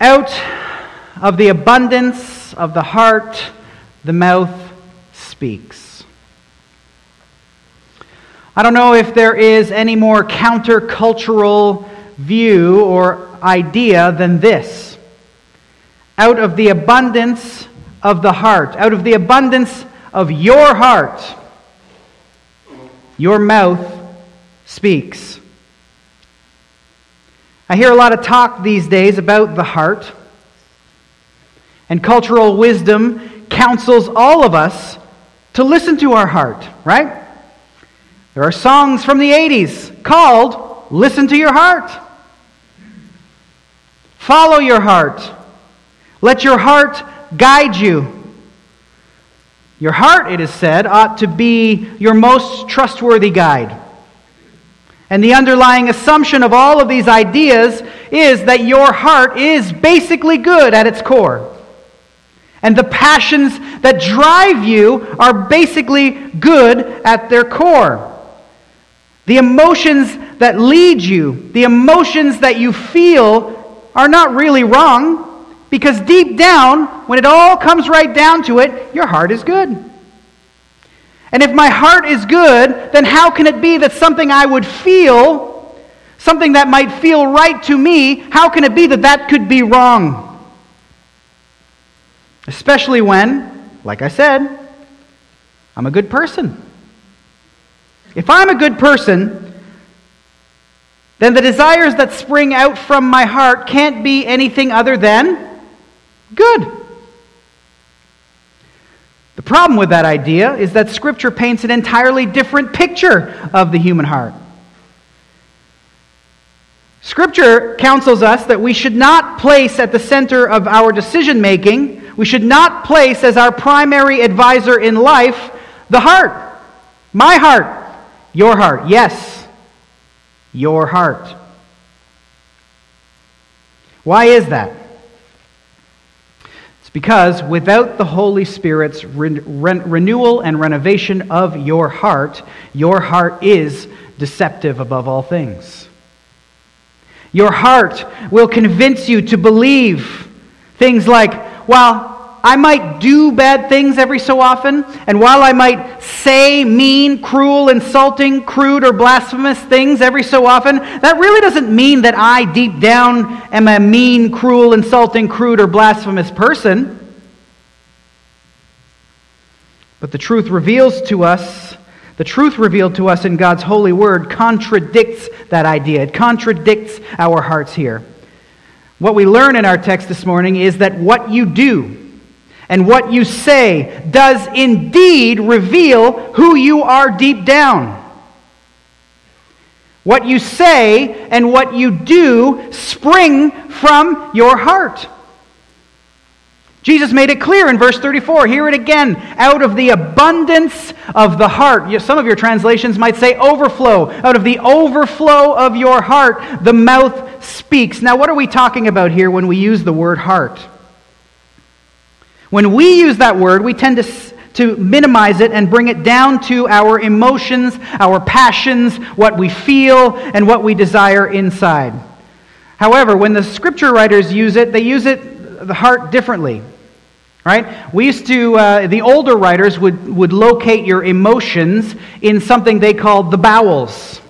Out of the abundance of the heart, the mouth speaks. I don't know if there is any more countercultural view or idea than this. Out of the abundance of the heart, out of the abundance of your heart, your mouth speaks. I hear a lot of talk these days about the heart. And cultural wisdom counsels all of us to listen to our heart, right? There are songs from the 80s called Listen to Your Heart. Follow your heart. Let your heart guide you. Your heart, it is said, ought to be your most trustworthy guide. And the underlying assumption of all of these ideas is that your heart is basically good at its core. And the passions that drive you are basically good at their core. The emotions that lead you, the emotions that you feel, are not really wrong because deep down, when it all comes right down to it, your heart is good. And if my heart is good, then how can it be that something I would feel, something that might feel right to me, how can it be that that could be wrong? Especially when, like I said, I'm a good person. If I'm a good person, then the desires that spring out from my heart can't be anything other than good. The problem with that idea is that Scripture paints an entirely different picture of the human heart. Scripture counsels us that we should not place at the center of our decision making, we should not place as our primary advisor in life the heart. My heart. Your heart. Yes, your heart. Why is that? It's because without the Holy Spirit's re- re- renewal and renovation of your heart, your heart is deceptive above all things. Your heart will convince you to believe things like, well, I might do bad things every so often, and while I might say mean, cruel, insulting, crude, or blasphemous things every so often, that really doesn't mean that I deep down am a mean, cruel, insulting, crude, or blasphemous person. But the truth reveals to us, the truth revealed to us in God's holy word contradicts that idea. It contradicts our hearts here. What we learn in our text this morning is that what you do, and what you say does indeed reveal who you are deep down. What you say and what you do spring from your heart. Jesus made it clear in verse 34. Hear it again. Out of the abundance of the heart. Some of your translations might say overflow. Out of the overflow of your heart, the mouth speaks. Now, what are we talking about here when we use the word heart? When we use that word, we tend to, to minimize it and bring it down to our emotions, our passions, what we feel, and what we desire inside. However, when the scripture writers use it, they use it the heart differently. Right? We used to, uh, the older writers would, would locate your emotions in something they called the bowels.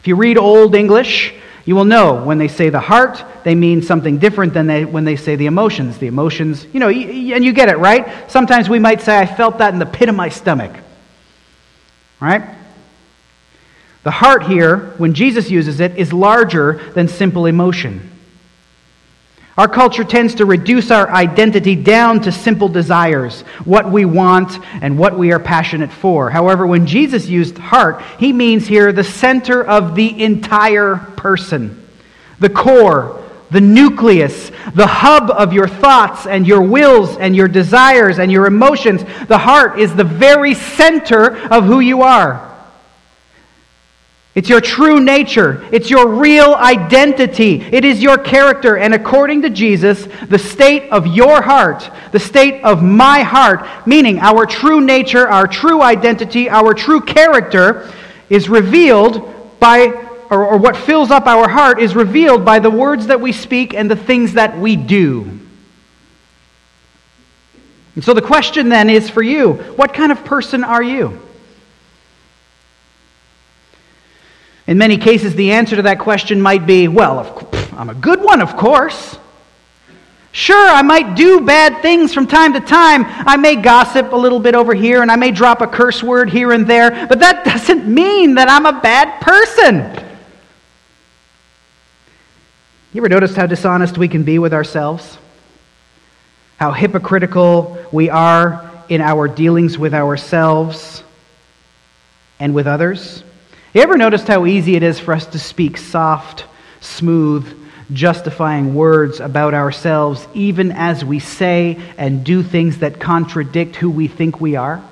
If you read Old English, you will know when they say the heart, they mean something different than they, when they say the emotions. The emotions, you know, and you get it, right? Sometimes we might say, I felt that in the pit of my stomach. Right? The heart here, when Jesus uses it, is larger than simple emotion. Our culture tends to reduce our identity down to simple desires, what we want and what we are passionate for. However, when Jesus used heart, he means here the center of the entire person, the core, the nucleus, the hub of your thoughts and your wills and your desires and your emotions. The heart is the very center of who you are. It's your true nature. It's your real identity. It is your character. And according to Jesus, the state of your heart, the state of my heart, meaning our true nature, our true identity, our true character, is revealed by or, or what fills up our heart is revealed by the words that we speak and the things that we do. And so the question then is for you what kind of person are you? In many cases, the answer to that question might be well, I'm a good one, of course. Sure, I might do bad things from time to time. I may gossip a little bit over here and I may drop a curse word here and there, but that doesn't mean that I'm a bad person. You ever noticed how dishonest we can be with ourselves? How hypocritical we are in our dealings with ourselves and with others? You ever noticed how easy it is for us to speak soft, smooth, justifying words about ourselves, even as we say and do things that contradict who we think we are?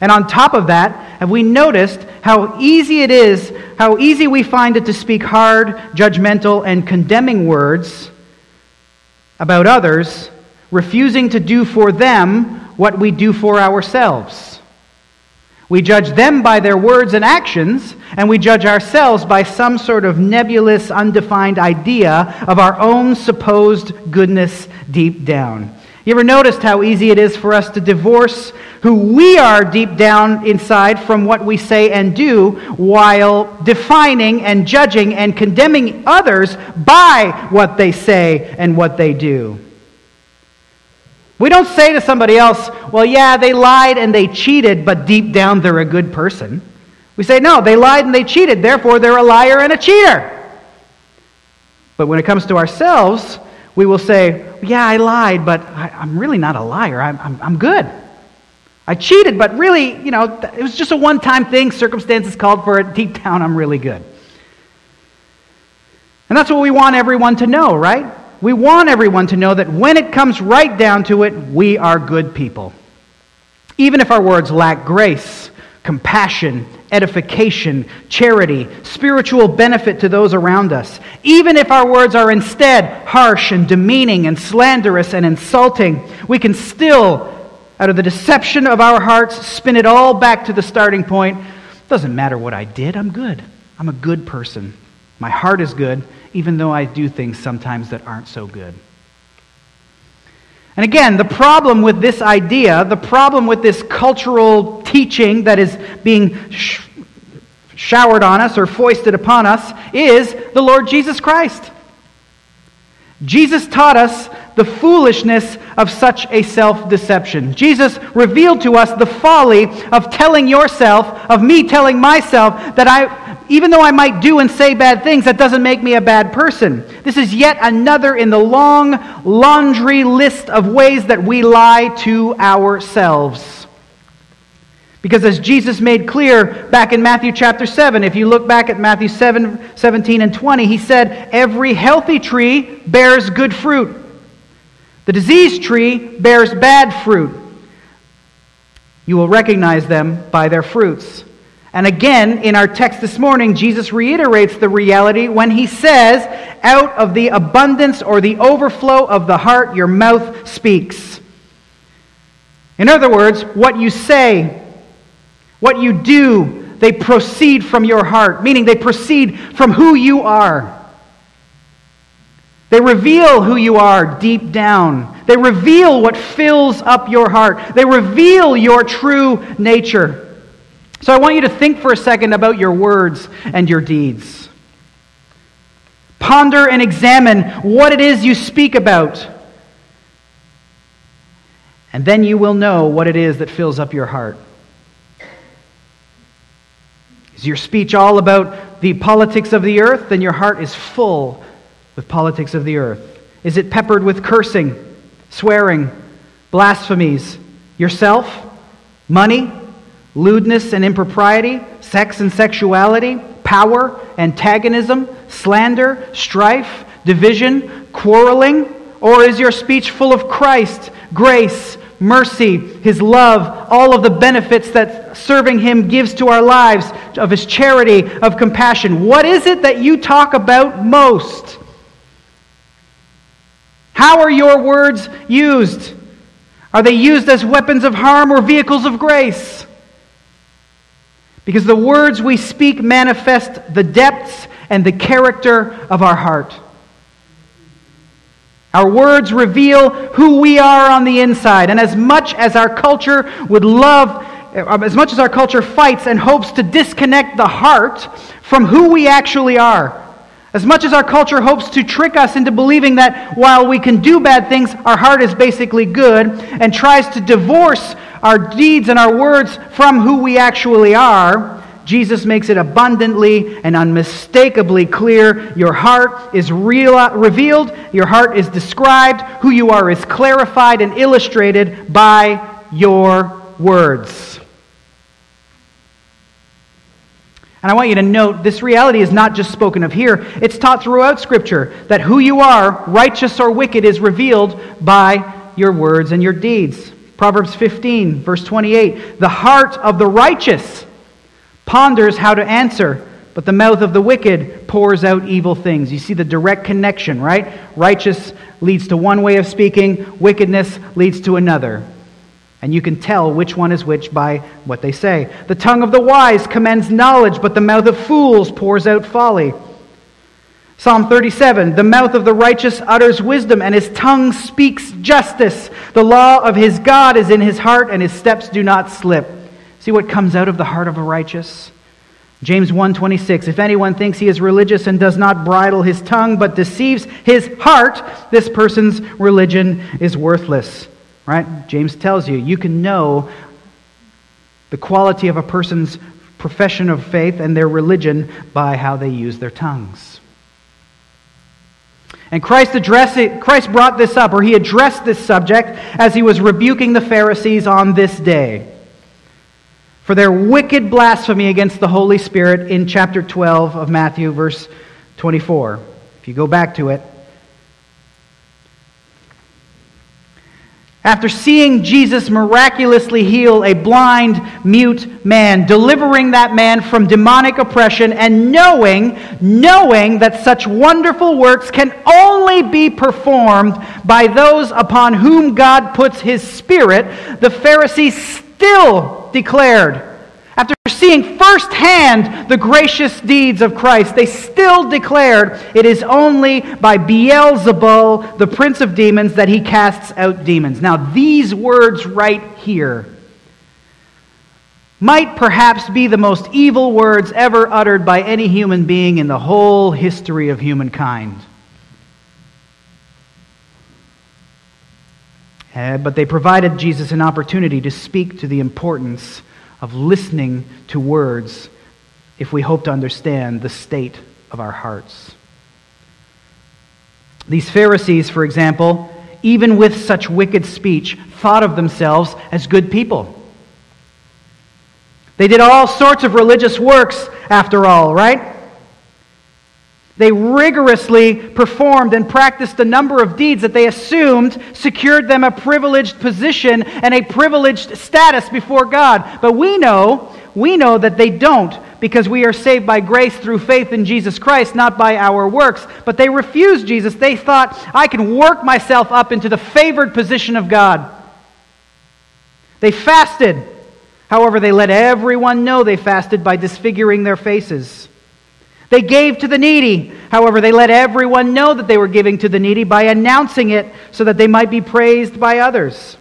And on top of that, have we noticed how easy it is, how easy we find it to speak hard, judgmental, and condemning words about others, refusing to do for them what we do for ourselves? We judge them by their words and actions, and we judge ourselves by some sort of nebulous, undefined idea of our own supposed goodness deep down. You ever noticed how easy it is for us to divorce who we are deep down inside from what we say and do while defining and judging and condemning others by what they say and what they do? We don't say to somebody else, well, yeah, they lied and they cheated, but deep down they're a good person. We say, no, they lied and they cheated, therefore they're a liar and a cheater. But when it comes to ourselves, we will say, yeah, I lied, but I, am really not a liar. I'm, I'm, I'm good. I cheated, but really, you know, it was just a one time thing. Circumstances called for it. Deep down, I'm really good. And that's what we want everyone to know, right? We want everyone to know that when it comes right down to it, we are good people. Even if our words lack grace, compassion, edification, charity, spiritual benefit to those around us, even if our words are instead harsh and demeaning and slanderous and insulting, we can still, out of the deception of our hearts, spin it all back to the starting point. Doesn't matter what I did, I'm good. I'm a good person. My heart is good, even though I do things sometimes that aren't so good. And again, the problem with this idea, the problem with this cultural teaching that is being sh- showered on us or foisted upon us is the Lord Jesus Christ. Jesus taught us the foolishness of such a self deception. Jesus revealed to us the folly of telling yourself, of me telling myself, that I, even though I might do and say bad things, that doesn't make me a bad person. This is yet another in the long laundry list of ways that we lie to ourselves. Because as Jesus made clear back in Matthew chapter 7, if you look back at Matthew 7, 17 and 20, he said, Every healthy tree bears good fruit. The diseased tree bears bad fruit. You will recognize them by their fruits. And again, in our text this morning, Jesus reiterates the reality when he says, Out of the abundance or the overflow of the heart, your mouth speaks. In other words, what you say, what you do, they proceed from your heart, meaning they proceed from who you are. They reveal who you are deep down. They reveal what fills up your heart. They reveal your true nature. So I want you to think for a second about your words and your deeds. Ponder and examine what it is you speak about. And then you will know what it is that fills up your heart. Is your speech all about the politics of the earth? Then your heart is full with politics of the earth. Is it peppered with cursing, swearing, blasphemies, yourself, money, lewdness and impropriety, sex and sexuality, power, antagonism, slander, strife, division, quarreling? Or is your speech full of Christ, grace, mercy, His love, all of the benefits that serving Him gives to our lives, of His charity, of compassion? What is it that you talk about most? How are your words used? Are they used as weapons of harm or vehicles of grace? Because the words we speak manifest the depths and the character of our heart. Our words reveal who we are on the inside. And as much as our culture would love, uh, as much as our culture fights and hopes to disconnect the heart from who we actually are, as much as our culture hopes to trick us into believing that while we can do bad things, our heart is basically good, and tries to divorce our deeds and our words from who we actually are, Jesus makes it abundantly and unmistakably clear. Your heart is real, revealed, your heart is described, who you are is clarified and illustrated by your words. And I want you to note this reality is not just spoken of here, it's taught throughout Scripture that who you are, righteous or wicked, is revealed by your words and your deeds. Proverbs 15, verse 28 The heart of the righteous ponders how to answer, but the mouth of the wicked pours out evil things. You see the direct connection, right? Righteous leads to one way of speaking, wickedness leads to another. And you can tell which one is which by what they say. The tongue of the wise commends knowledge, but the mouth of fools pours out folly. Psalm 37 The mouth of the righteous utters wisdom, and his tongue speaks justice. The law of his God is in his heart, and his steps do not slip. See what comes out of the heart of a righteous? James 1:26 If anyone thinks he is religious and does not bridle his tongue but deceives his heart, this person's religion is worthless. Right? James tells you you can know the quality of a person's profession of faith and their religion by how they use their tongues. And Christ addressed it, Christ brought this up or he addressed this subject as he was rebuking the Pharisees on this day for their wicked blasphemy against the Holy Spirit in chapter 12 of Matthew, verse 24. If you go back to it. After seeing Jesus miraculously heal a blind, mute man, delivering that man from demonic oppression, and knowing, knowing that such wonderful works can only be performed by those upon whom God puts his Spirit, the Pharisees still declared, seeing firsthand the gracious deeds of Christ, they still declared it is only by Beelzebul, the prince of demons, that he casts out demons. Now, these words right here might perhaps be the most evil words ever uttered by any human being in the whole history of humankind. Uh, but they provided Jesus an opportunity to speak to the importance of listening to words if we hope to understand the state of our hearts. These Pharisees, for example, even with such wicked speech, thought of themselves as good people. They did all sorts of religious works, after all, right? They rigorously performed and practiced a number of deeds that they assumed secured them a privileged position and a privileged status before God. But we know, we know that they don't because we are saved by grace through faith in Jesus Christ, not by our works. But they refused Jesus. They thought, I can work myself up into the favored position of God. They fasted. However, they let everyone know they fasted by disfiguring their faces. They gave to the needy. However, they let everyone know that they were giving to the needy by announcing it so that they might be praised by others.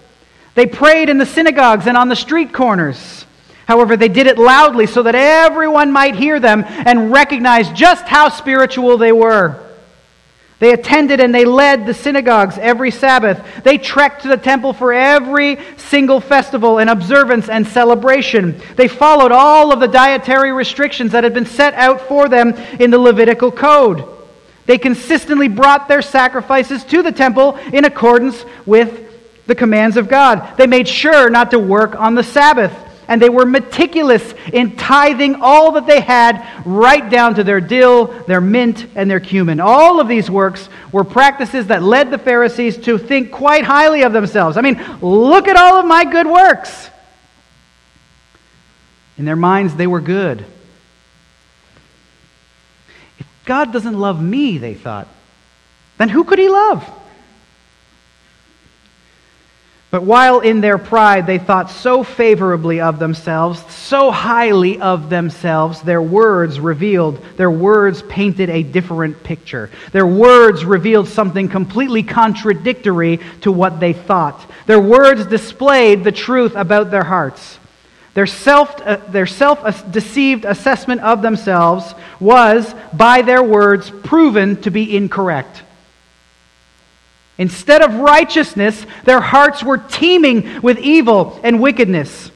They prayed in the synagogues and on the street corners. However, they did it loudly so that everyone might hear them and recognize just how spiritual they were. They attended and they led the synagogues every Sabbath. They trekked to the temple for every single festival and observance and celebration. They followed all of the dietary restrictions that had been set out for them in the Levitical code. They consistently brought their sacrifices to the temple in accordance with the commands of God. They made sure not to work on the Sabbath and they were meticulous in tithing all that they had, right down to their dill, their mint, and their cumin. All of these works were practices that led the Pharisees to think quite highly of themselves. I mean, look at all of my good works. In their minds, they were good. If God doesn't love me, they thought, then who could he love? But while in their pride they thought so favorably of themselves, so highly of themselves, their words revealed, their words painted a different picture. Their words revealed something completely contradictory to what they thought. Their words displayed the truth about their hearts. Their self, uh, their self deceived assessment of themselves was, by their words, proven to be incorrect. Instead of righteousness, their hearts were teeming with evil and wickedness.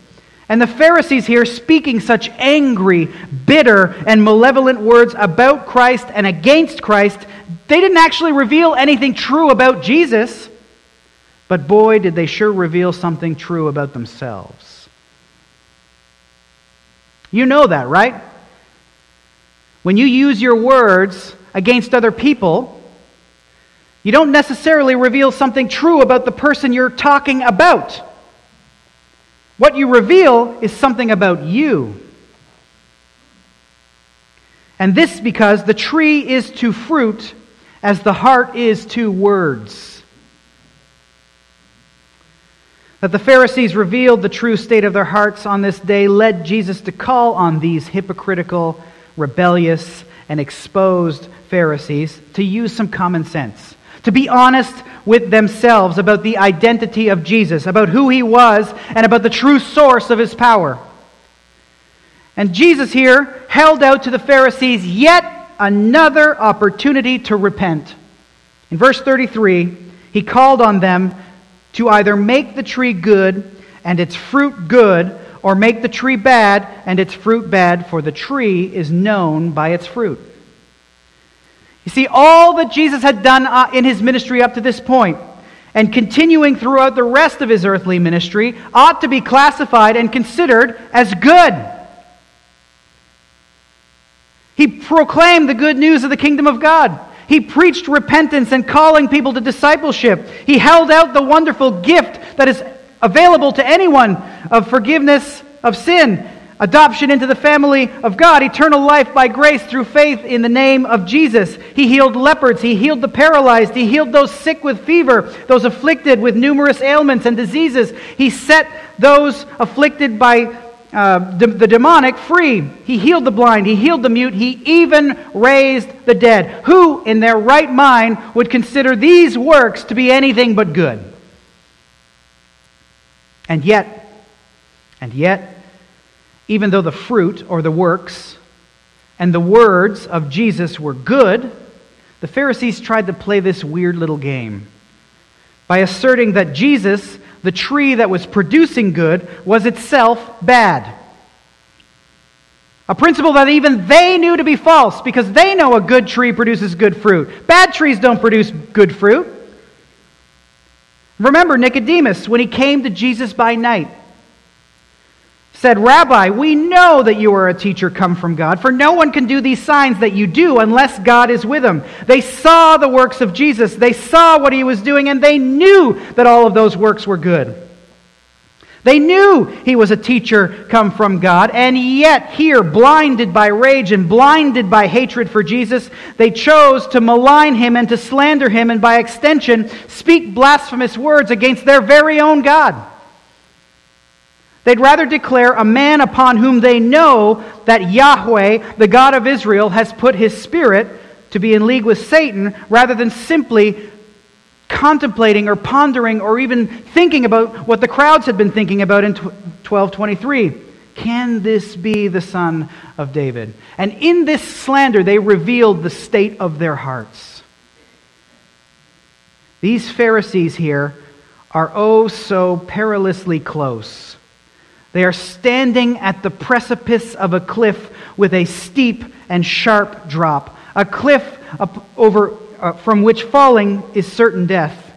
And the Pharisees here, speaking such angry, bitter, and malevolent words about Christ and against Christ, they didn't actually reveal anything true about Jesus. But boy, did they sure reveal something true about themselves. You know that, right? When you use your words against other people, you don't necessarily reveal something true about the person you're talking about. What you reveal is something about you. And this because the tree is to fruit as the heart is to words. That the Pharisees revealed the true state of their hearts on this day led Jesus to call on these hypocritical, rebellious, and exposed Pharisees to use some common sense to be honest with themselves about the identity of Jesus, about who he was, and about the true source of his power. And Jesus here held out to the Pharisees yet another opportunity to repent. In verse 33, he called on them to either make the tree good and its fruit good, or make the tree bad and its fruit bad, for the tree is known by its fruit. You see, all that Jesus had done uh, in his ministry up to this point and continuing throughout the rest of his earthly ministry ought to be classified and considered as good. He proclaimed the good news of the kingdom of God. He preached repentance and calling people to discipleship. He held out the wonderful gift that is available to anyone of forgiveness of sin Adoption into the family of God, eternal life by grace through faith in the name of Jesus. He healed lepers, he healed the paralyzed, he healed those sick with fever, those afflicted with numerous ailments and diseases. He set those afflicted by uh, the demonic free. He healed the blind, he healed the mute, he even raised the dead. Who in their right mind would consider these works to be anything but good? And yet, and yet, even though the fruit or the works and the words of Jesus were good, the Pharisees tried to play this weird little game by asserting that Jesus, the tree that was producing good, was itself bad. A principle that even they knew to be false because they know a good tree produces good fruit. Bad trees don't produce good fruit. Remember Nicodemus when he came to Jesus by night said, Rabbi, we know that you are a teacher come from God, for no one can do these signs that you do unless God is with him. They saw the works of Jesus, they saw what he was doing, and they knew that all of those works were good. They knew he was a teacher come from God, and yet, here, blinded by rage and blinded by hatred for Jesus, they chose to malign him and to slander him, and by extension, speak blasphemous words against their very own God. They'd rather declare a man upon whom they know that Yahweh, the God of Israel, has put his spirit to be in league with Satan rather than simply contemplating or pondering or even thinking about what the crowds had been thinking about in 1223. Can this be the son of David? And in this slander, they revealed the state of their hearts. These Pharisees here are oh so perilously close they are standing at the precipice of a cliff with a steep and sharp drop, a cliff over, uh, from which falling is certain death.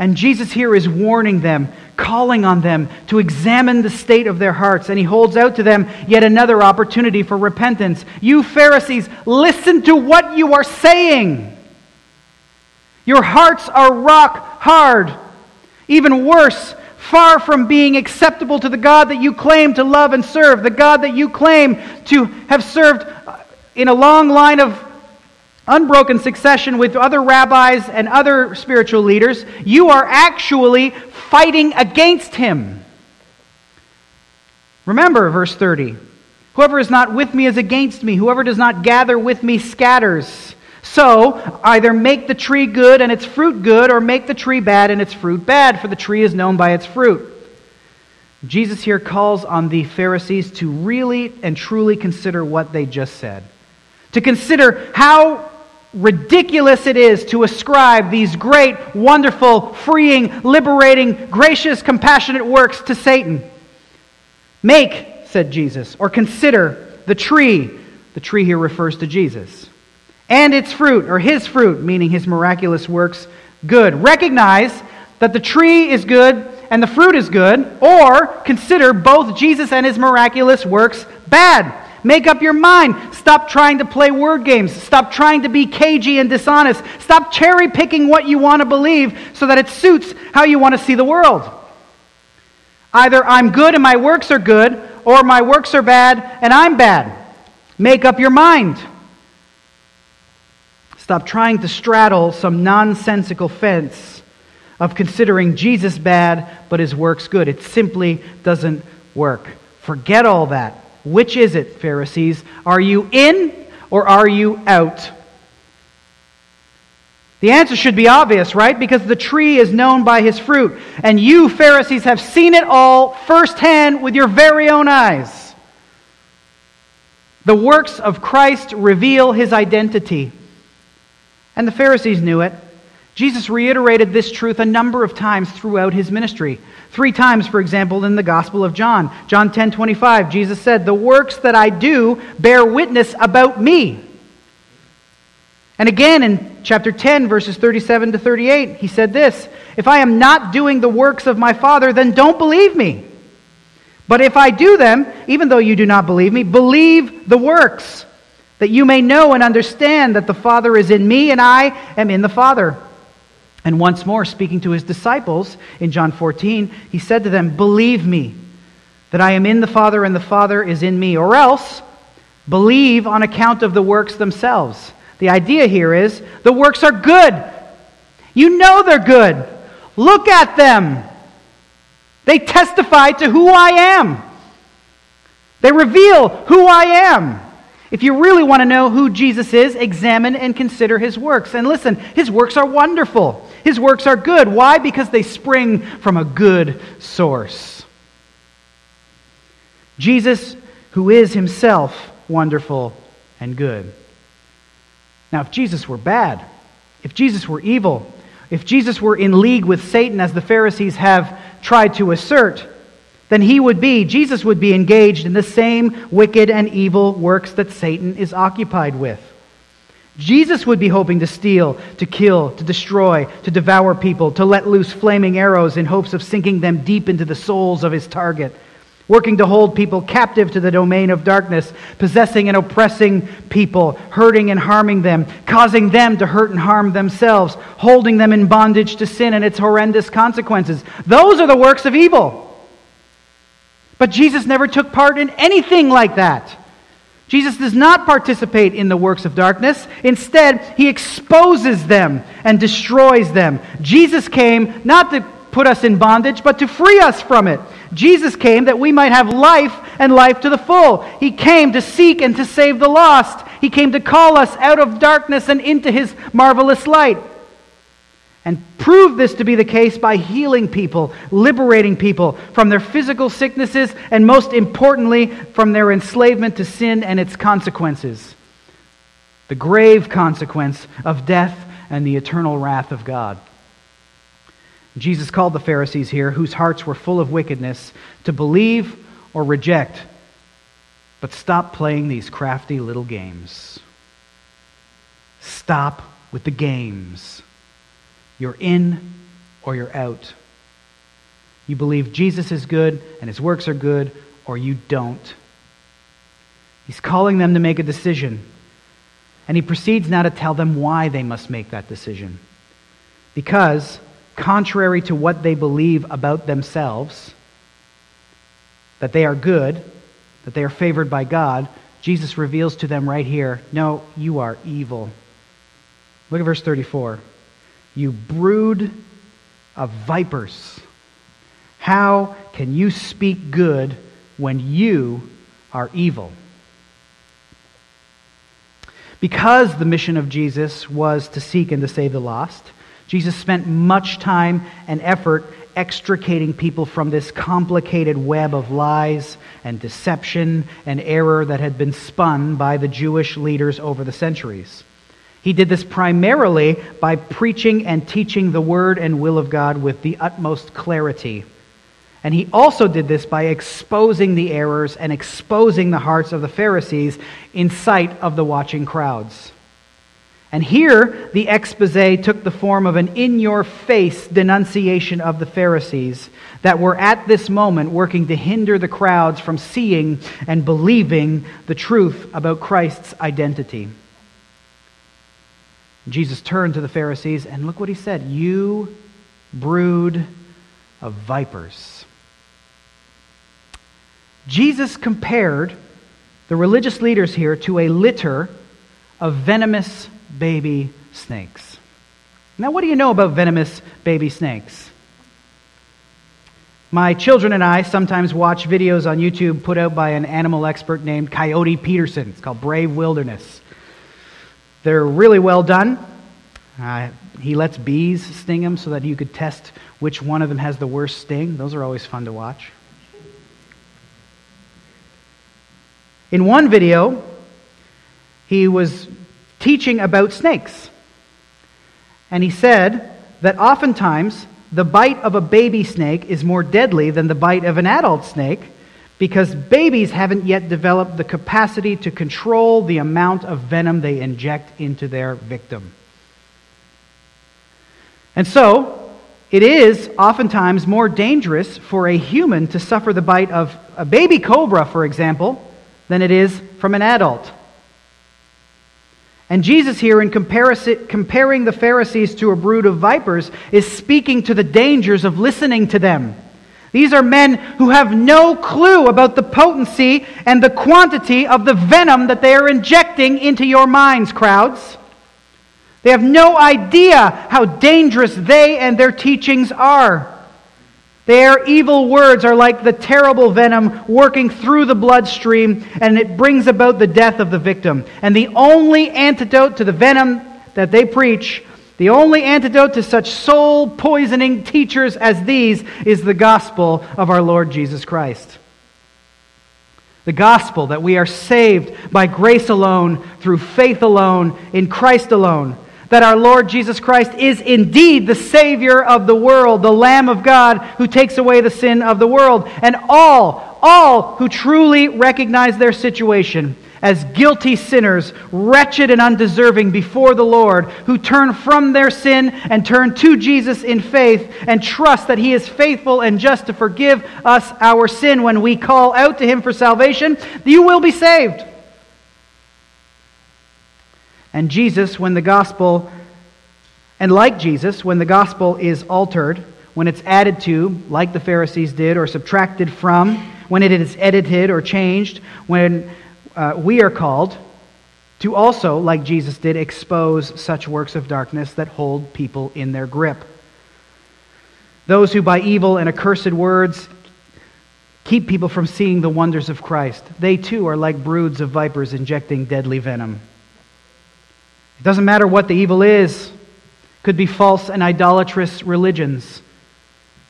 And Jesus here is warning them, calling on them to examine the state of their hearts. And he holds out to them yet another opportunity for repentance. You Pharisees, listen to what you are saying. Your hearts are rock hard. Even worse, far from being acceptable to the God that you claim to love and serve, the God that you claim to have served uh, in a long line of unbroken succession with other rabbis and other spiritual leaders, you are actually fighting against him. Remember verse 30. Whoever is not with me is against me. Whoever does not gather with me scatters. So, either make the tree good and its fruit good, or make the tree bad and its fruit bad, for the tree is known by its fruit. Jesus here calls on the Pharisees to really and truly consider what they just said. To consider how ridiculous it is to ascribe these great, wonderful, freeing, liberating, gracious, compassionate works to Satan. Make, said Jesus, or consider the tree. The tree here refers to Jesus. And its fruit, or his fruit, meaning his miraculous works, good. Recognize that the tree is good and the fruit is good, or consider both Jesus and his miraculous works bad. Make up your mind. Stop trying to play word games. Stop trying to be cagey and dishonest. Stop cherry picking what you want to believe so that it suits how you want to see the world. Either I'm good and my works are good, or my works are bad and I'm bad. Make up your mind. Stop trying to straddle some nonsensical fence of considering Jesus bad but his works good. It simply doesn't work. Forget all that. Which is it, Pharisees? Are you in or are you out? The answer should be obvious, right? Because the tree is known by his fruit. And you, Pharisees, have seen it all firsthand with your very own eyes. The works of Christ reveal his identity. And the Pharisees knew it. Jesus reiterated this truth a number of times throughout his ministry. Three times, for example, in the Gospel of John. John 10 25, Jesus said, The works that I do bear witness about me. And again in chapter 10, verses 37 to 38, he said this If I am not doing the works of my Father, then don't believe me. But if I do them, even though you do not believe me, believe the works, that you may know and understand that the Father is in me and I am in the Father. And once more, speaking to his disciples in John 14, he said to them, Believe me that I am in the Father and the Father is in me, or else believe on account of the works themselves. The idea here is the works are good. You know they're good. Look at them. They testify to who I am. They reveal who I am. If you really want to know who Jesus is, examine and consider his works. And listen, his works are wonderful. His works are good. Why? Because they spring from a good source. Jesus, who is himself wonderful and good. Now, if Jesus were bad, if Jesus were evil, if Jesus were in league with Satan, as the Pharisees have tried to assert, then he would be, Jesus would be engaged in the same wicked and evil works that Satan is occupied with. Jesus would be hoping to steal, to kill, to destroy, to devour people, to let loose flaming arrows in hopes of sinking them deep into the souls of his target, working to hold people captive to the domain of darkness, possessing and oppressing people, hurting and harming them, causing them to hurt and harm themselves, holding them in bondage to sin and its horrendous consequences. Those are the works of evil. But Jesus never took part in anything like that. Jesus does not participate in the works of darkness. Instead, he exposes them and destroys them. Jesus came not to put us in bondage, but to free us from it. Jesus came that we might have life and life to the full. He came to seek and to save the lost. He came to call us out of darkness and into his marvelous light and prove this to be the case by healing people, liberating people from their physical sicknesses, and most importantly, from their enslavement to sin and its consequences the grave consequence of death and the eternal wrath of God. Jesus called the Pharisees here, whose hearts were full of wickedness, to believe or reject, but stop playing these crafty little games. Stop with the games. You're in or you're out. You believe Jesus is good and his works are good, or you don't. He's calling them to make a decision. And he proceeds now to tell them why they must make that decision. Because, contrary to what they believe about themselves, that they are good, that they are favored by God, Jesus reveals to them right here no, you are evil. Look at verse 34. You brood of vipers. How can you speak good when you are evil? Because the mission of Jesus was to seek and to save the lost, Jesus spent much time and effort extricating people from this complicated web of lies and deception and error that had been spun by the Jewish leaders over the centuries. He did this primarily by preaching and teaching the word and will of God with the utmost clarity. And he also did this by exposing the errors and exposing the hearts of the Pharisees in sight of the watching crowds. And here, the expose took the form of an in your face denunciation of the Pharisees that were at this moment working to hinder the crowds from seeing and believing the truth about Christ's identity. Jesus turned to the Pharisees, and look what he said You brood of vipers. Jesus compared the religious leaders here to a litter of venomous baby snakes. Now, what do you know about venomous baby snakes? My children and I sometimes watch videos on YouTube put out by an animal expert named Coyote Peterson. It's called Brave Wilderness. They're really well done. Uh, he lets bees sting him so that you could test which one of them has the worst sting. Those are always fun to watch. In one video, he was teaching about snakes. And he said that oftentimes the bite of a baby snake is more deadly than the bite of an adult snake because babies haven't yet developed the capacity to control the amount of venom they inject into their victim. And so, it is oftentimes more dangerous for a human to suffer the bite of a baby cobra, for example, than it is from an adult. And Jesus, here, in comparing the Pharisees to a brood of vipers, is speaking to the dangers of listening to them. These are men who have no clue about the potency and the quantity of the venom that they are injecting into your minds, crowds. They have no idea how dangerous they and their teachings are. Their evil words are like the terrible venom working through the bloodstream, and it brings about the death of the victim. And the only antidote to the venom that they preach, the only antidote to such soul poisoning teachers as these, is the gospel of our Lord Jesus Christ. The gospel that we are saved by grace alone, through faith alone, in Christ alone that our Lord Jesus Christ is indeed the Savior of the world, the Lamb of God who takes away the sin of the world. And all, all who truly recognize their situation as guilty sinners, wretched and undeserving before the Lord, who turn from their sin and turn to Jesus in faith and trust that He is faithful and just to forgive us our sin when we call out to Him for salvation, you will be saved. And Jesus, when the gospel, and like Jesus, when the gospel is altered, when it's added to, like the Pharisees did, or subtracted from, when it is edited or changed, when uh, we are called to also, like Jesus did, expose such works of darkness that hold people in their grip. Those who by evil and accursed words keep people from seeing the wonders of Christ, they too are like broods of vipers injecting deadly venom. It doesn't matter what the evil is. Could be false and idolatrous religions.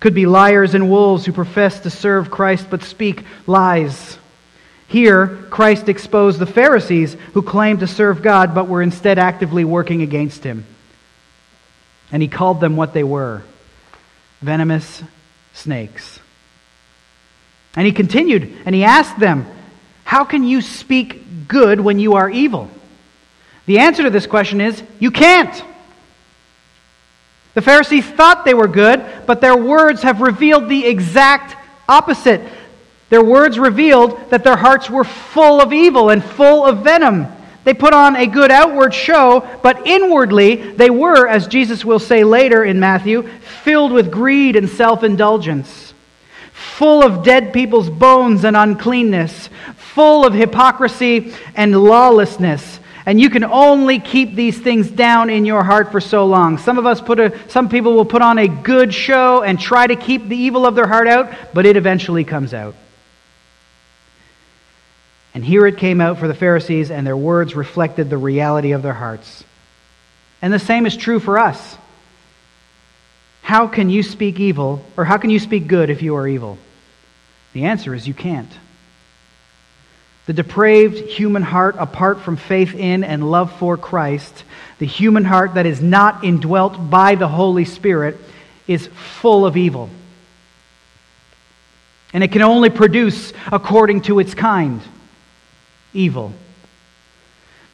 Could be liars and wolves who profess to serve Christ but speak lies. Here, Christ exposed the Pharisees who claimed to serve God but were instead actively working against him. And he called them what they were venomous snakes. And he continued and he asked them, How can you speak good when you are evil? The answer to this question is you can't. The Pharisees thought they were good, but their words have revealed the exact opposite. Their words revealed that their hearts were full of evil and full of venom. They put on a good outward show, but inwardly they were, as Jesus will say later in Matthew, filled with greed and self indulgence, full of dead people's bones and uncleanness, full of hypocrisy and lawlessness And you can only keep these things down in your heart for so long. Some of us put a, some people will put on a good show and try to keep the evil of their heart out, but it eventually comes out. And here it came out for the Pharisees, and their words reflected the reality of their hearts. And the same is true for us. How can you speak evil, or how can you speak good if you are evil? The answer is you can't. The depraved human heart, apart from faith in and love for Christ, the human heart that is not indwelt by the Holy Spirit, is full of evil. And it can only produce according to its kind evil.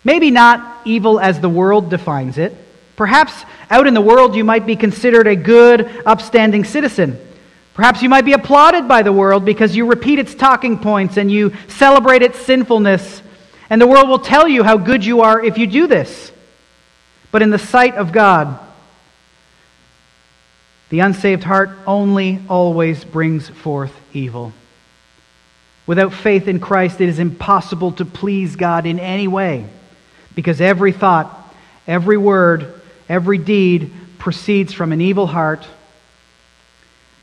Maybe not evil as the world defines it. Perhaps out in the world you might be considered a good, upstanding citizen. Perhaps you might be applauded by the world because you repeat its talking points and you celebrate its sinfulness. And the world will tell you how good you are if you do this. But in the sight of God, the unsaved heart only always brings forth evil. Without faith in Christ, it is impossible to please God in any way because every thought, every word, every deed proceeds from an evil heart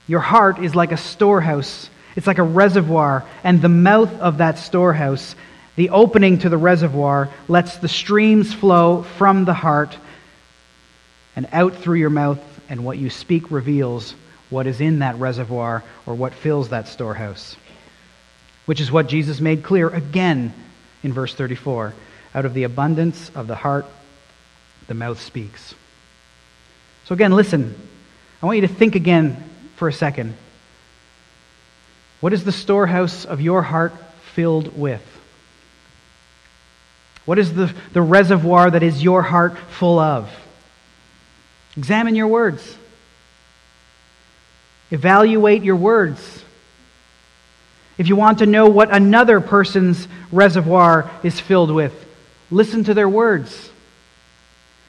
your heart is like a storehouse, it's like a reservoir, and the mouth of that storehouse, the opening to the reservoir, lets the streams flow from the heart and out through your mouth, and what you speak reveals what is in that reservoir or what fills that storehouse. Which is what Jesus made clear again in verse 34. Out of the abundance of the heart, the mouth speaks. So, again, listen. I want you to think again for a second. What is the storehouse of your heart filled with? What is the, the reservoir that is your heart full of? Examine your words. Evaluate your words. If you want to know what another person's reservoir is filled with, listen to their words.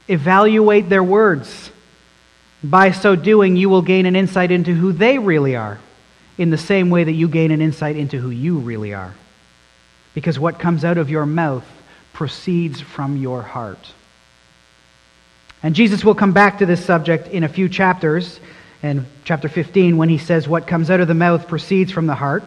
Evaluate their words. By so doing, you will gain an insight into who they really are, in the same way that you gain an insight into who you really are. Because what comes out of your mouth proceeds from your heart. And Jesus will come back to this subject in a few chapters, in chapter 15, when he says, What comes out of the mouth proceeds from the heart,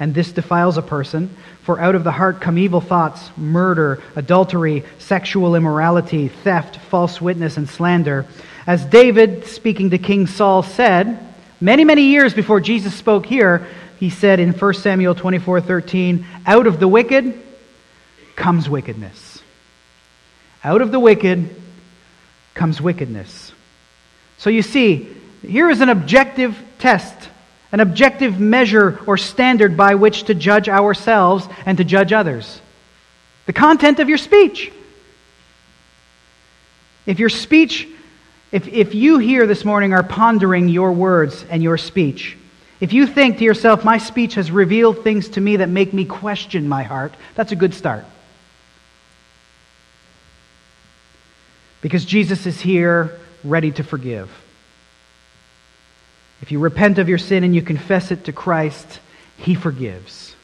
and this defiles a person. For out of the heart come evil thoughts, murder, adultery, sexual immorality, theft, false witness, and slander. As David, speaking to King Saul, said, many, many years before Jesus spoke here, he said in 1 Samuel 24 13, Out of the wicked comes wickedness. Out of the wicked comes wickedness. So you see, here is an objective test, an objective measure or standard by which to judge ourselves and to judge others. The content of your speech. If your speech if, if you here this morning are pondering your words and your speech, if you think to yourself, my speech has revealed things to me that make me question my heart, that's a good start. Because Jesus is here ready to forgive. If you repent of your sin and you confess it to Christ, He forgives.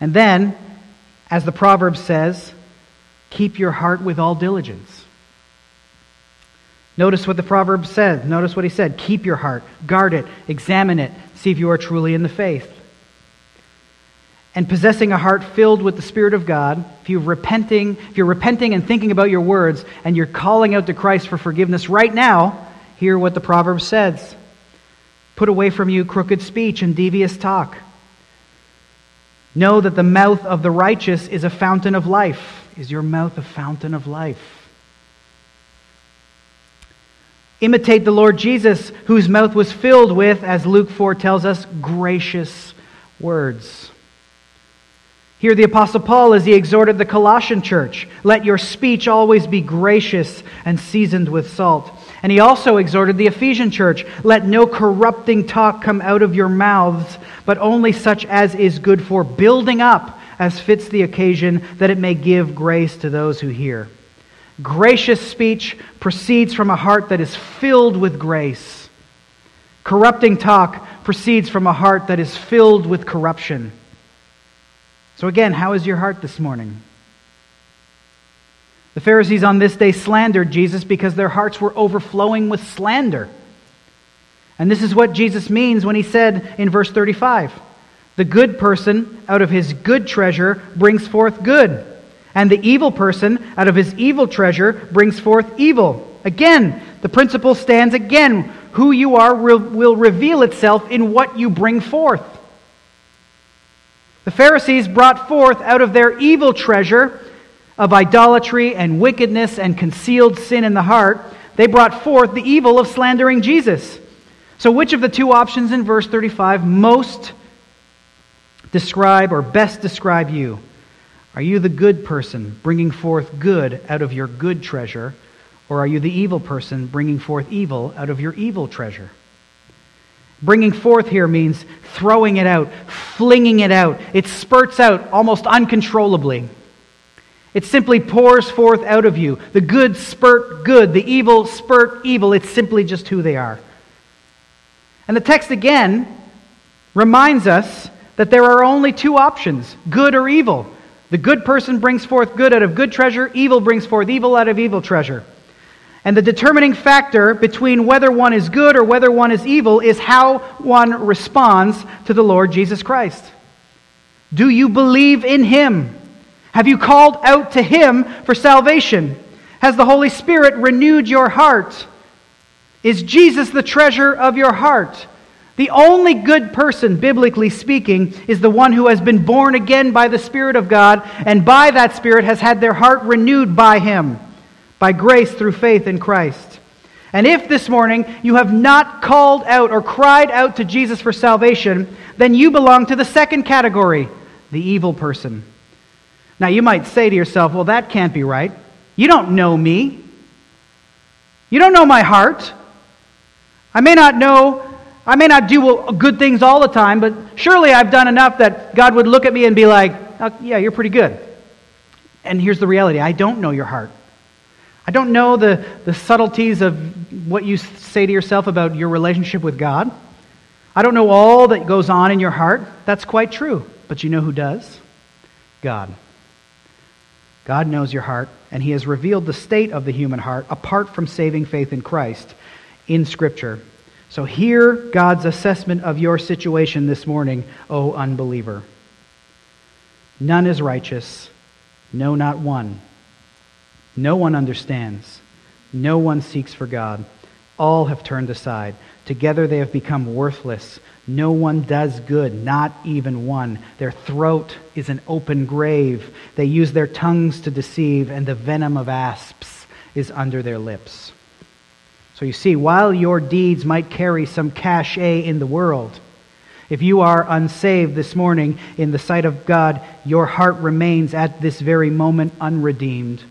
And then, as the proverb says, Keep your heart with all diligence. Notice what the proverb said. Notice what he said. Keep your heart, guard it, examine it, see if you are truly in the faith. And possessing a heart filled with the Spirit of God, if you're repenting, if you're repenting and thinking about your words, and you're calling out to Christ for forgiveness right now, hear what the proverb says. Put away from you crooked speech and devious talk. Know that the mouth of the righteous is a fountain of life is your mouth a fountain of life? Imitate the Lord Jesus, whose mouth was filled with, as Luke 4 tells us, gracious words. Here, the Apostle Paul, as he exhorted the Colossian church, let your speech always be gracious and seasoned with salt. And he also exhorted the Ephesian church, let no corrupting talk come out of your mouths, but only such as is good for building up as fits the occasion, that it may give grace to those who hear. Gracious speech proceeds from a heart that is filled with grace. Corrupting talk proceeds from a heart that is filled with corruption. So, again, how is your heart this morning? The Pharisees on this day slandered Jesus because their hearts were overflowing with slander. And this is what Jesus means when he said in verse 35 The good person out of his good treasure brings forth good, and the evil person out of his evil treasure brings forth evil. Again, the principle stands again. Who you are will reveal itself in what you bring forth. The Pharisees brought forth out of their evil treasure of idolatry and wickedness and concealed sin in the heart, they brought forth the evil of slandering Jesus. So, which of the two options in verse 35 most describe or best describe you? Are you the good person bringing forth good out of your good treasure, or are you the evil person bringing forth evil out of your evil treasure? Bringing forth here means throwing it out, flinging it out. It spurts out almost uncontrollably. It simply pours forth out of you. The good spurt good, the evil spurt evil. It's simply just who they are. And the text again reminds us that there are only two options good or evil. The good person brings forth good out of good treasure, evil brings forth evil out of evil treasure. And the determining factor between whether one is good or whether one is evil is how one responds to the Lord Jesus Christ. Do you believe in him? Have you called out to him for salvation? Has the Holy Spirit renewed your heart? Is Jesus the treasure of your heart? The only good person, biblically speaking, is the one who has been born again by the Spirit of God, and by that Spirit has had their heart renewed by Him, by grace through faith in Christ. And if this morning you have not called out or cried out to Jesus for salvation, then you belong to the second category, the evil person. Now you might say to yourself, well, that can't be right. You don't know me. You don't know my heart. I may not know, I may not do good things all the time, but surely I've done enough that God would look at me and be like, oh, yeah, you're pretty good. And here's the reality I don't know your heart. I don't know the, the subtleties of what you say to yourself about your relationship with God. I don't know all that goes on in your heart. That's quite true. But you know who does? God. God knows your heart, and He has revealed the state of the human heart apart from saving faith in Christ in Scripture. So hear God's assessment of your situation this morning, O unbeliever. None is righteous, no, not one. No one understands. No one seeks for God. All have turned aside. Together they have become worthless. No one does good, not even one. Their throat is an open grave. They use their tongues to deceive, and the venom of asps is under their lips. So you see, while your deeds might carry some cachet in the world, if you are unsaved this morning in the sight of God, your heart remains at this very moment unredeemed.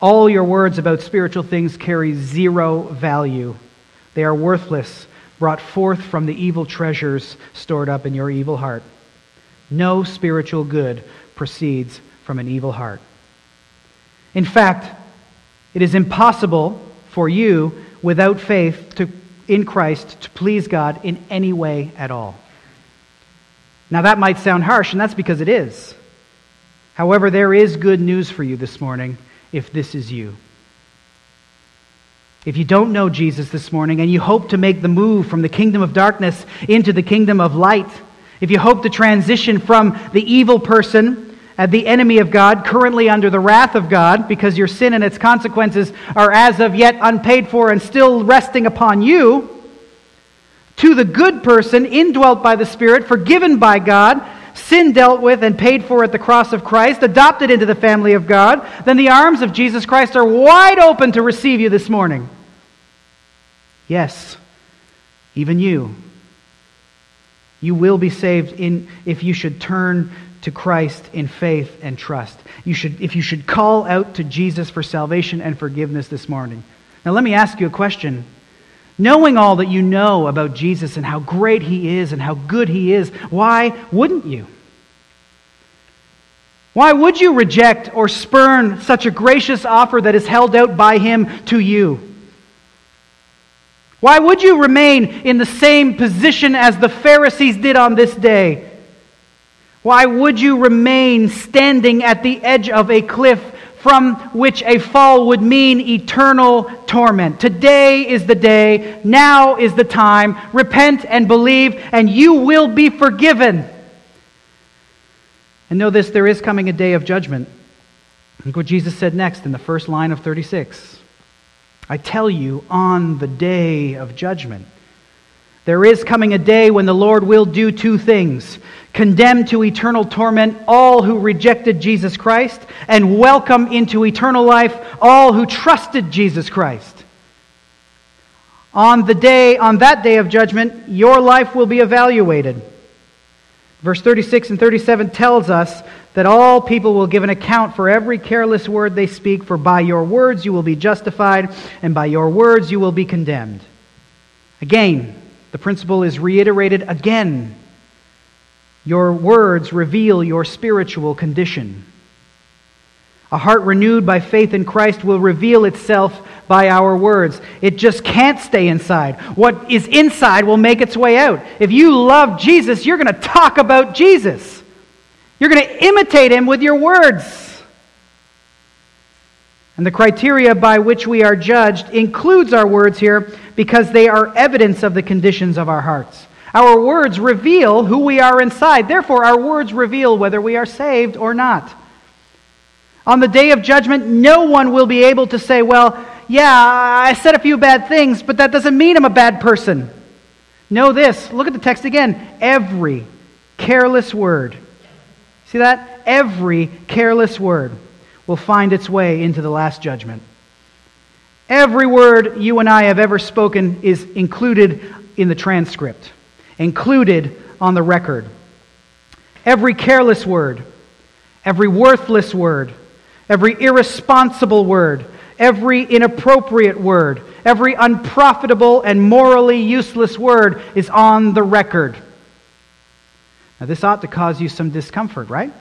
All your words about spiritual things carry zero value. They are worthless, brought forth from the evil treasures stored up in your evil heart. No spiritual good proceeds from an evil heart. In fact, it is impossible for you without faith to, in Christ to please God in any way at all. Now, that might sound harsh, and that's because it is. However, there is good news for you this morning if this is you. If you don't know Jesus this morning and you hope to make the move from the kingdom of darkness into the kingdom of light, if you hope to transition from the evil person uh, the enemy of God, currently under the wrath of God, because your sin and its consequences are as of yet unpaid for and still resting upon you, to the good person, indwelt by the Spirit, forgiven by God, sin dealt with and paid for at the cross of Christ, adopted into the family of God, then the arms of Jesus Christ are wide open to receive you this morning. Yes, even you. You will be saved in, if you should turn to Christ in faith and trust. You should, if you should call out to Jesus for salvation and forgiveness this morning. Now, let me ask you a question. Knowing all that you know about Jesus and how great he is and how good he is, why wouldn't you? Why would you reject or spurn such a gracious offer that is held out by him to you? Why would you remain in the same position as the Pharisees did on this day? Why would you remain standing at the edge of a cliff from which a fall would mean eternal torment? Today is the day. Now is the time. Repent and believe, and you will be forgiven. And know this there is coming a day of judgment. Look what Jesus said next in the first line of 36. I tell you, on the day of judgment, there is coming a day when the Lord will do two things condemn to eternal torment all who rejected Jesus Christ, and welcome into eternal life all who trusted Jesus Christ. On the day, on that day of judgment, your life will be evaluated. Verse 36 and 37 tells us that all people will give an account for every careless word they speak, for by your words you will be justified, and by your words you will be condemned. Again, the principle is reiterated again. Your words reveal your spiritual condition. A heart renewed by faith in Christ will reveal itself by our words. It just can't stay inside. What is inside will make its way out. If you love Jesus, you're going to talk about Jesus. You're going to imitate him with your words. And the criteria by which we are judged includes our words here because they are evidence of the conditions of our hearts. Our words reveal who we are inside. Therefore, our words reveal whether we are saved or not. On the day of judgment, no one will be able to say, Well, yeah, I said a few bad things, but that doesn't mean I'm a bad person. Know this. Look at the text again. Every careless word. See that? Every careless word will find its way into the last judgment. Every word you and I have ever spoken is included in the transcript, included on the record. Every careless word, every worthless word, every irresponsible word, every inappropriate word, every unprofitable and morally useless word is on the record. Now, this ought to cause you some discomfort, right?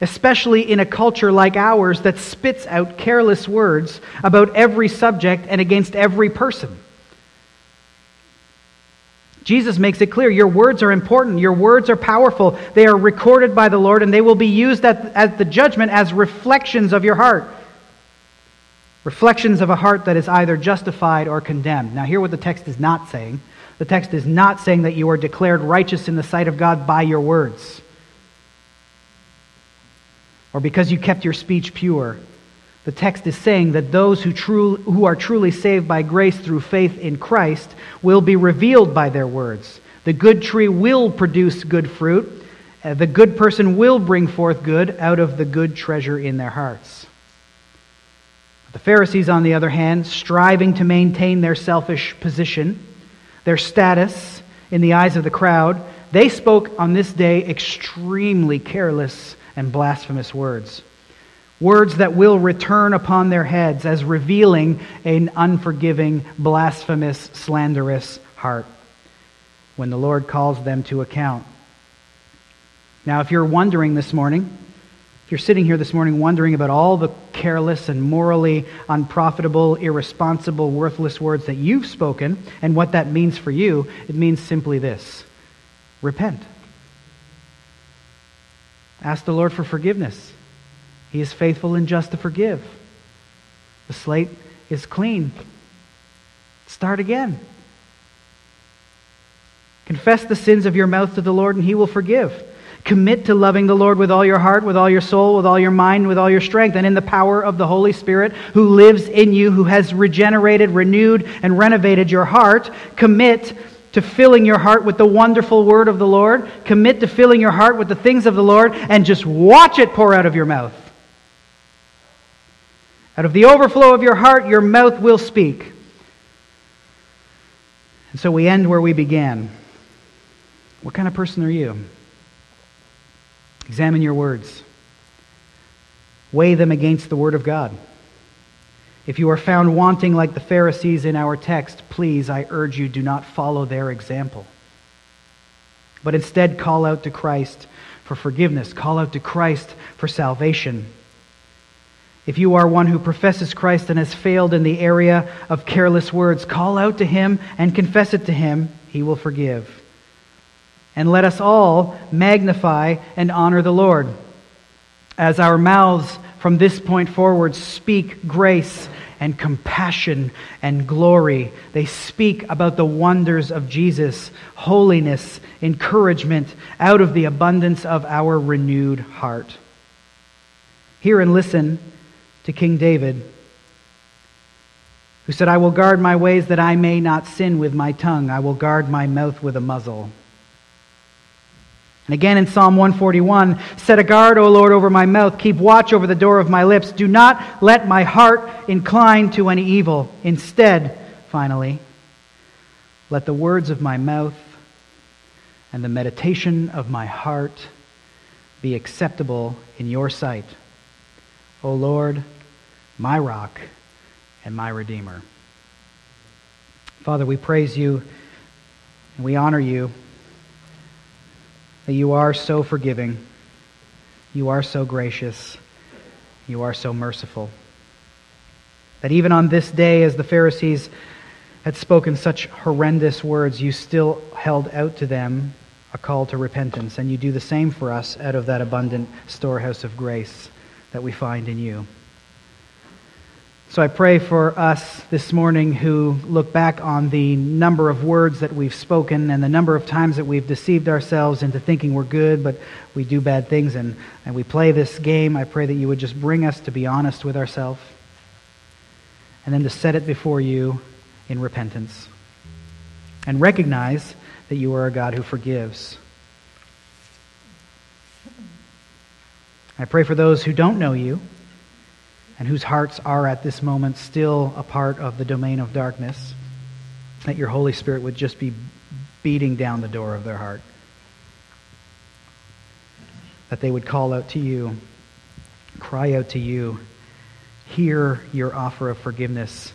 Especially in a culture like ours that spits out careless words about every subject and against every person. Jesus makes it clear your words are important, your words are powerful, they are recorded by the Lord, and they will be used at, at the judgment as reflections of your heart. Reflections of a heart that is either justified or condemned. Now, hear what the text is not saying. The text is not saying that you are declared righteous in the sight of God by your words or because you kept your speech pure. The text is saying that those who, true, who are truly saved by grace through faith in Christ will be revealed by their words. The good tree will produce good fruit. Uh, the good person will bring forth good out of the good treasure in their hearts. The Pharisees, on the other hand, striving to maintain their selfish position, their status in the eyes of the crowd, they spoke on this day extremely careless and blasphemous words. Words that will return upon their heads as revealing an unforgiving, blasphemous, slanderous heart when the Lord calls them to account. Now, if you're wondering this morning, if you're sitting here this morning wondering about all the careless and morally unprofitable, irresponsible, worthless words that you've spoken and what that means for you, it means simply this repent. Ask the Lord for forgiveness. He is faithful and just to forgive. The slate is clean. Start again. Confess the sins of your mouth to the Lord, and He will forgive. Commit to loving the Lord with all your heart, with all your soul, with all your mind, with all your strength, and in the power of the Holy Spirit who lives in you, who has regenerated, renewed, and renovated your heart. Commit to filling your heart with the wonderful word of the Lord. Commit to filling your heart with the things of the Lord and just watch it pour out of your mouth. Out of the overflow of your heart, your mouth will speak. And so we end where we began. What kind of person are you? Examine your words, weigh them against the Word of God. If you are found wanting like the Pharisees in our text, please, I urge you, do not follow their example. But instead, call out to Christ for forgiveness, call out to Christ for salvation. If you are one who professes Christ and has failed in the area of careless words, call out to him and confess it to him. He will forgive. and let us all magnify and honor the Lord. As our mouths from this point forward speak grace and compassion and glory, they speak about the wonders of Jesus, holiness, encouragement out of the abundance of our renewed heart. Hear and listen to King David who said, I will guard my ways that I may not sin with my tongue. I will guard my mouth with a muzzle. And again in Psalm 141, set a guard, O Lord, over my mouth. Keep watch over the door of my lips. Do not let my heart incline to any evil. Instead, finally, let the words of my mouth and the meditation of my heart be acceptable in your sight. O Lord, my rock and my Redeemer. Father, we praise you and we honor you that you are so forgiving, you are so gracious, you are so merciful. That even on this day, as the Pharisees had spoken such horrendous words, you still held out to them a call to repentance, and you do the same for us out of that abundant storehouse of grace that we find in you. So I pray for us this morning who look back on the number of words that we've spoken and the number of times that we've deceived ourselves into thinking we're good, but we do bad things and, and we play this game. I pray that you would just bring us to be honest with ourselves and then to set it before you in repentance and recognize that you are a God who forgives. I pray for those who don't know you and whose hearts are at this moment still a part of the domain of darkness, that your Holy Spirit would just be beating down the door of their heart. That they would call out to you, cry out to you, hear your offer of forgiveness,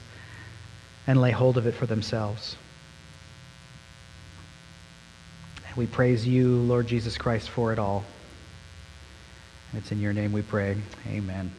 and lay hold of it for themselves. And we praise you, Lord Jesus Christ, for it all. And it's in your name we pray. Amen.